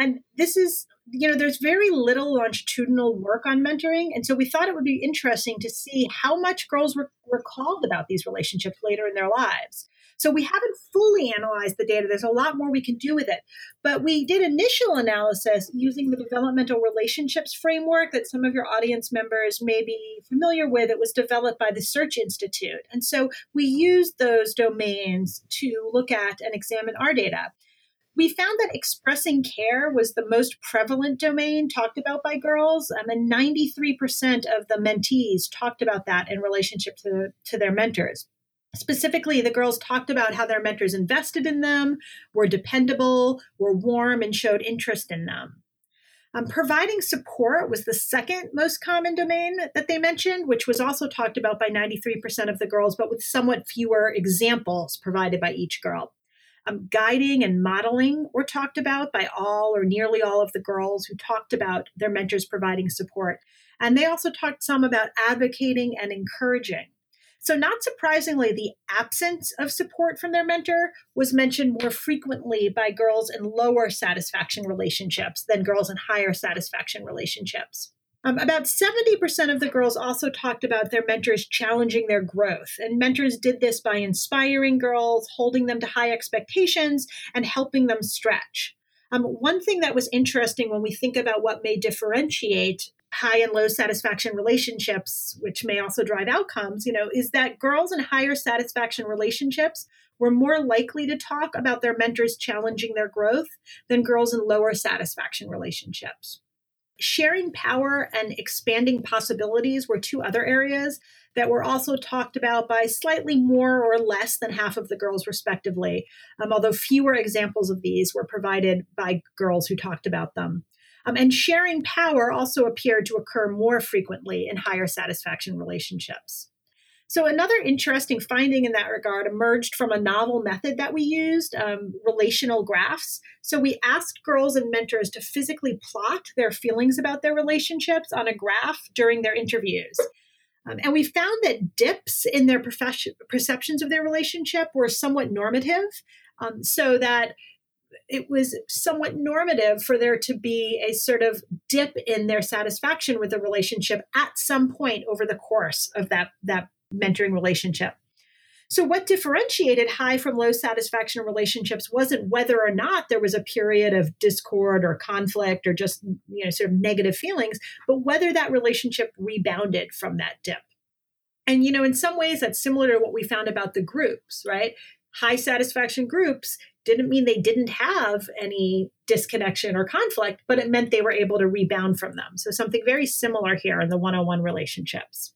and this is, you know, there's very little longitudinal work on mentoring. And so we thought it would be interesting to see how much girls were, were called about these relationships later in their lives. So we haven't fully analyzed the data. There's a lot more we can do with it. But we did initial analysis using the developmental relationships framework that some of your audience members may be familiar with. It was developed by the Search Institute. And so we used those domains to look at and examine our data we found that expressing care was the most prevalent domain talked about by girls. Um, and 93% of the mentees talked about that in relationship to, to their mentors. Specifically, the girls talked about how their mentors invested in them, were dependable, were warm, and showed interest in them. Um, providing support was the second most common domain that they mentioned, which was also talked about by 93% of the girls, but with somewhat fewer examples provided by each girl. Um, guiding and modeling were talked about by all or nearly all of the girls who talked about their mentors providing support. And they also talked some about advocating and encouraging. So, not surprisingly, the absence of support from their mentor was mentioned more frequently by girls in lower satisfaction relationships than girls in higher satisfaction relationships. Um, about 70% of the girls also talked about their mentors challenging their growth. And mentors did this by inspiring girls, holding them to high expectations, and helping them stretch. Um, one thing that was interesting when we think about what may differentiate high and low satisfaction relationships, which may also drive outcomes, you know, is that girls in higher satisfaction relationships were more likely to talk about their mentors challenging their growth than girls in lower satisfaction relationships. Sharing power and expanding possibilities were two other areas that were also talked about by slightly more or less than half of the girls, respectively, um, although fewer examples of these were provided by girls who talked about them. Um, and sharing power also appeared to occur more frequently in higher satisfaction relationships. So, another interesting finding in that regard emerged from a novel method that we used um, relational graphs. So, we asked girls and mentors to physically plot their feelings about their relationships on a graph during their interviews. Um, and we found that dips in their perceptions of their relationship were somewhat normative, um, so that it was somewhat normative for there to be a sort of dip in their satisfaction with the relationship at some point over the course of that that mentoring relationship. So, what differentiated high from low satisfaction relationships wasn't whether or not there was a period of discord or conflict or just, you know, sort of negative feelings, but whether that relationship rebounded from that dip. And, you know, in some ways, that's similar to what we found about the groups, right? High satisfaction groups didn't mean they didn't have any disconnection or conflict, but it meant they were able to rebound from them. So, something very similar here in the one on one relationships.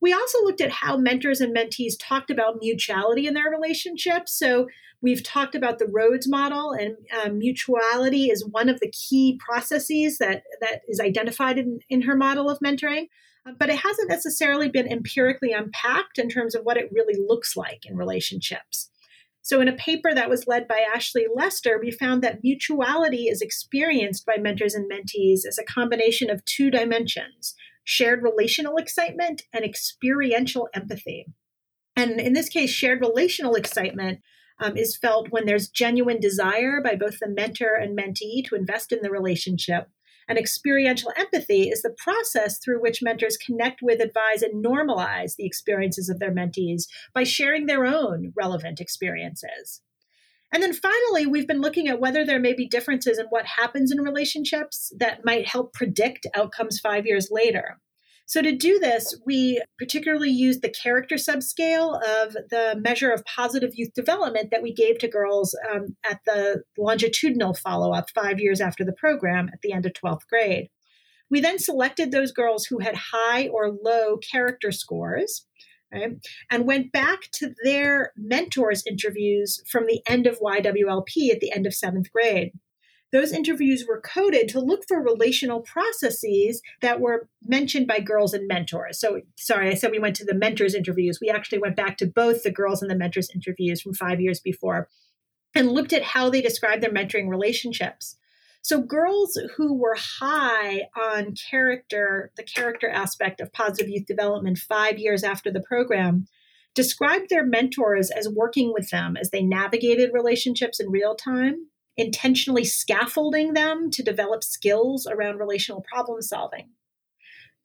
We also looked at how mentors and mentees talked about mutuality in their relationships. So, we've talked about the Rhodes model, and um, mutuality is one of the key processes that, that is identified in, in her model of mentoring. But it hasn't necessarily been empirically unpacked in terms of what it really looks like in relationships. So, in a paper that was led by Ashley Lester, we found that mutuality is experienced by mentors and mentees as a combination of two dimensions shared relational excitement and experiential empathy. And in this case, shared relational excitement um, is felt when there's genuine desire by both the mentor and mentee to invest in the relationship, and experiential empathy is the process through which mentors connect with, advise, and normalize the experiences of their mentees by sharing their own relevant experiences. And then finally, we've been looking at whether there may be differences in what happens in relationships that might help predict outcomes five years later. So, to do this, we particularly used the character subscale of the measure of positive youth development that we gave to girls um, at the longitudinal follow up five years after the program at the end of 12th grade. We then selected those girls who had high or low character scores. Right, and went back to their mentors' interviews from the end of YWLP at the end of seventh grade those interviews were coded to look for relational processes that were mentioned by girls and mentors. So, sorry, I said we went to the mentors interviews. We actually went back to both the girls and the mentors interviews from five years before and looked at how they described their mentoring relationships. So, girls who were high on character, the character aspect of positive youth development five years after the program, described their mentors as working with them as they navigated relationships in real time intentionally scaffolding them to develop skills around relational problem solving.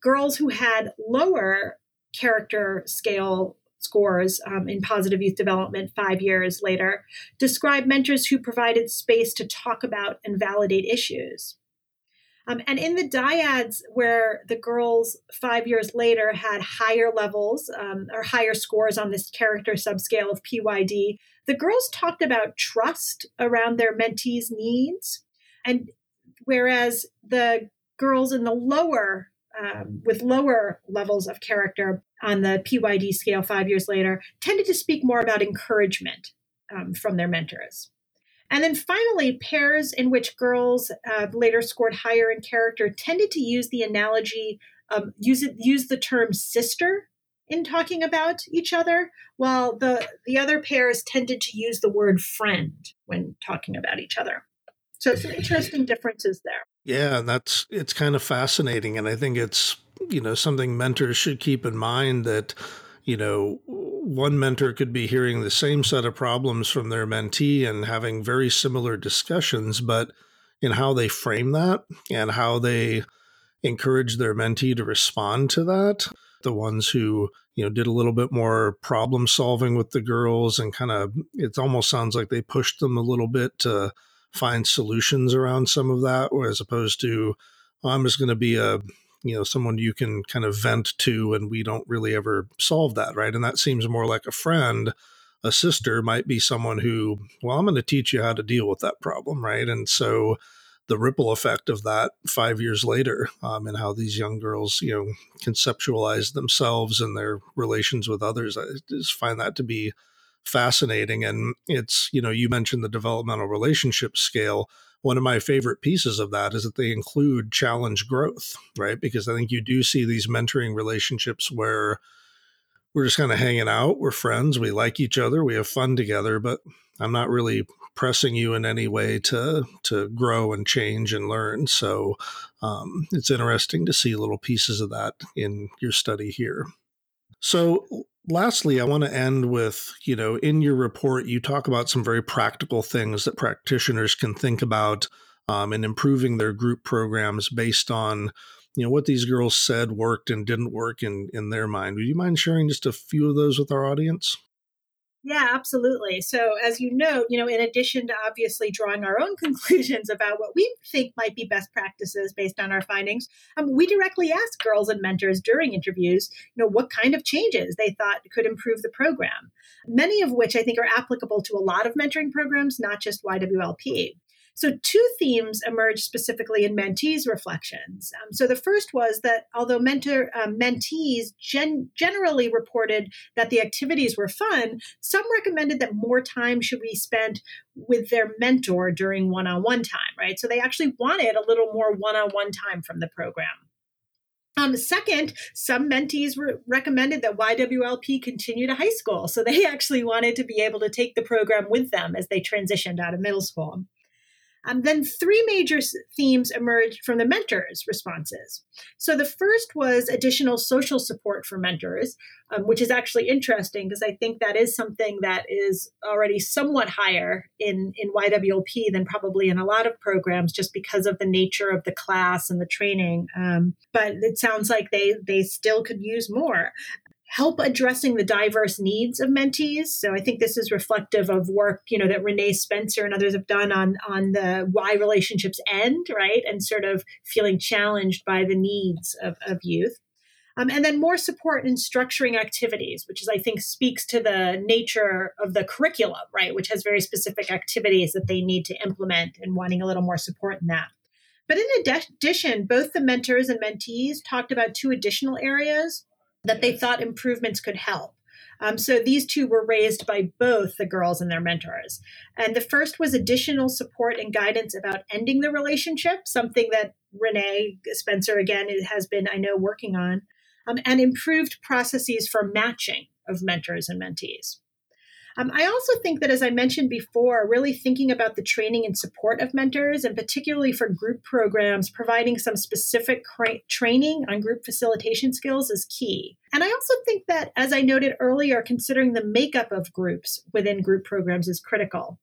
Girls who had lower character scale scores um, in positive youth development five years later describe mentors who provided space to talk about and validate issues. Um, and in the dyads, where the girls five years later had higher levels um, or higher scores on this character subscale of PYD, the girls talked about trust around their mentees' needs. And whereas the girls in the lower, um, with lower levels of character on the PYD scale five years later, tended to speak more about encouragement um, from their mentors. And then finally, pairs in which girls uh, later scored higher in character tended to use the analogy, um, use it, use the term sister in talking about each other, while the the other pairs tended to use the word friend when talking about each other. So some interesting differences there. Yeah, and that's it's kind of fascinating, and I think it's you know something mentors should keep in mind that you know one mentor could be hearing the same set of problems from their mentee and having very similar discussions, but in how they frame that and how they encourage their mentee to respond to that. The ones who, you know, did a little bit more problem solving with the girls and kind of, it almost sounds like they pushed them a little bit to find solutions around some of that, as opposed to, I'm just going to be a, you know, someone you can kind of vent to and we don't really ever solve that, right? And that seems more like a friend. A sister might be someone who, well, I'm going to teach you how to deal with that problem, right? And so, the ripple effect of that five years later um, and how these young girls, you know, conceptualize themselves and their relations with others. I just find that to be fascinating. And it's, you know, you mentioned the developmental relationship scale. One of my favorite pieces of that is that they include challenge growth, right? Because I think you do see these mentoring relationships where we're just kind of hanging out, we're friends, we like each other, we have fun together, but I'm not really pressing you in any way to to grow and change and learn. So um, it's interesting to see little pieces of that in your study here. So lastly, I want to end with you know in your report you talk about some very practical things that practitioners can think about um, in improving their group programs based on you know what these girls said worked and didn't work in in their mind. Would you mind sharing just a few of those with our audience? Yeah, absolutely. So, as you know, you know, in addition to obviously drawing our own conclusions about what we think might be best practices based on our findings, um, we directly asked girls and mentors during interviews, you know, what kind of changes they thought could improve the program. Many of which I think are applicable to a lot of mentoring programs, not just YWLP. So, two themes emerged specifically in mentees' reflections. Um, so, the first was that although mentor um, mentees gen- generally reported that the activities were fun, some recommended that more time should be spent with their mentor during one-on-one time. Right, so they actually wanted a little more one-on-one time from the program. Um, second, some mentees re- recommended that YWLP continue to high school. So they actually wanted to be able to take the program with them as they transitioned out of middle school. Um, then three major themes emerged from the mentors' responses. So the first was additional social support for mentors, um, which is actually interesting because I think that is something that is already somewhat higher in, in YWLP than probably in a lot of programs just because of the nature of the class and the training. Um, but it sounds like they, they still could use more help addressing the diverse needs of mentees. So I think this is reflective of work, you know, that Renee Spencer and others have done on on the why relationships end, right? And sort of feeling challenged by the needs of, of youth. Um, and then more support in structuring activities, which is, I think, speaks to the nature of the curriculum, right? Which has very specific activities that they need to implement and wanting a little more support in that. But in addition, both the mentors and mentees talked about two additional areas that they thought improvements could help. Um, so these two were raised by both the girls and their mentors. And the first was additional support and guidance about ending the relationship, something that Renee Spencer, again, has been, I know, working on, um, and improved processes for matching of mentors and mentees. Um, I also think that, as I mentioned before, really thinking about the training and support of mentors, and particularly for group programs, providing some specific cra- training on group facilitation skills is key. And I also think that, as I noted earlier, considering the makeup of groups within group programs is critical.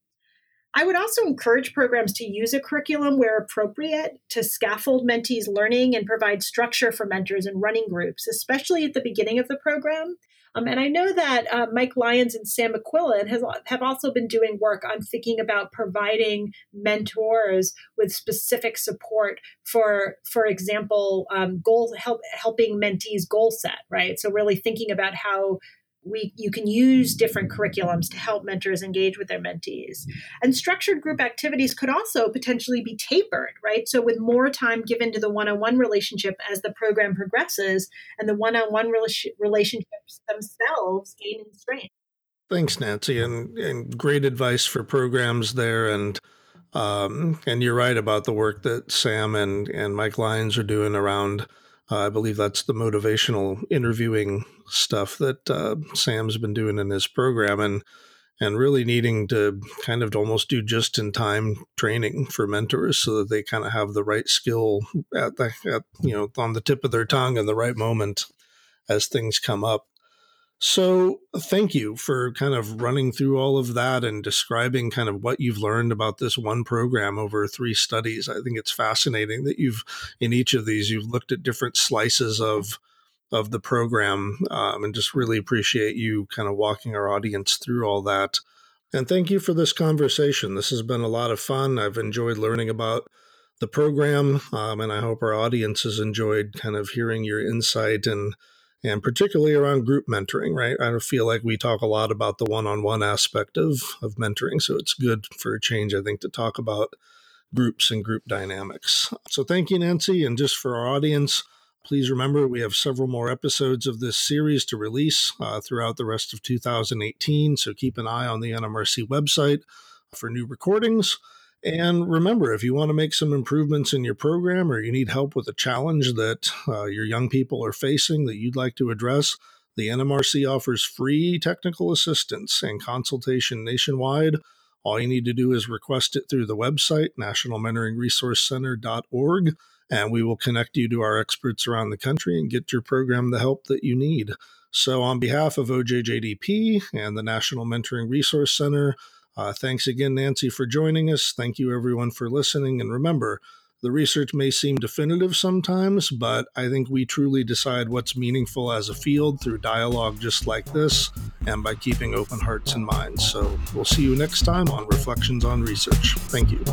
I would also encourage programs to use a curriculum where appropriate to scaffold mentees' learning and provide structure for mentors in running groups, especially at the beginning of the program, um, and I know that uh, Mike Lyons and Sam McQuillin has, have also been doing work on thinking about providing mentors with specific support for, for example, um, goal help, helping mentees goal set, right? So really thinking about how we you can use different curriculums to help mentors engage with their mentees. And structured group activities could also potentially be tapered right? So with more time given to the one-on-one relationship as the program progresses and the one-on-one relationships themselves gain in strength. Thanks nancy and, and great advice for programs there. And um, and you're right about the work that sam and and mike lyons are doing around Uh, I believe that's the motivational interviewing stuff that uh, Sam's been doing in his program, and and really needing to kind of almost do just in time training for mentors so that they kind of have the right skill at the at, you know on the tip of their tongue in the right moment as things come up. So, thank you for kind of running through all of that and describing kind of what you've learned about this one program over three studies. I think it's fascinating that you've, in each of these, you've looked at different slices of of the program, um, and just really appreciate you kind of walking our audience through all that. And thank you for this conversation. This has been a lot of fun. I've enjoyed learning about the program, um, and I hope our audience has enjoyed kind of hearing your insight and and particularly around group mentoring, right? I feel like we talk a lot about the one-on-one aspect of of mentoring, so it's good for a change, I think, to talk about groups and group dynamics. So thank you, Nancy, and just for our audience. Please remember we have several more episodes of this series to release uh, throughout the rest of 2018, so keep an eye on the NMRC website for new recordings. And remember, if you want to make some improvements in your program or you need help with a challenge that uh, your young people are facing that you'd like to address, the NMRC offers free technical assistance and consultation nationwide. All you need to do is request it through the website, nationalmentoringresourcecenter.org, and we will connect you to our experts around the country and get your program the help that you need. So, on behalf of OJJDP and the National Mentoring Resource Center, uh, thanks again, Nancy, for joining us. Thank you, everyone, for listening. And remember, the research may seem definitive sometimes, but I think we truly decide what's meaningful as a field through dialogue just like this and by keeping open hearts and minds. So we'll see you next time on Reflections on Research. Thank you.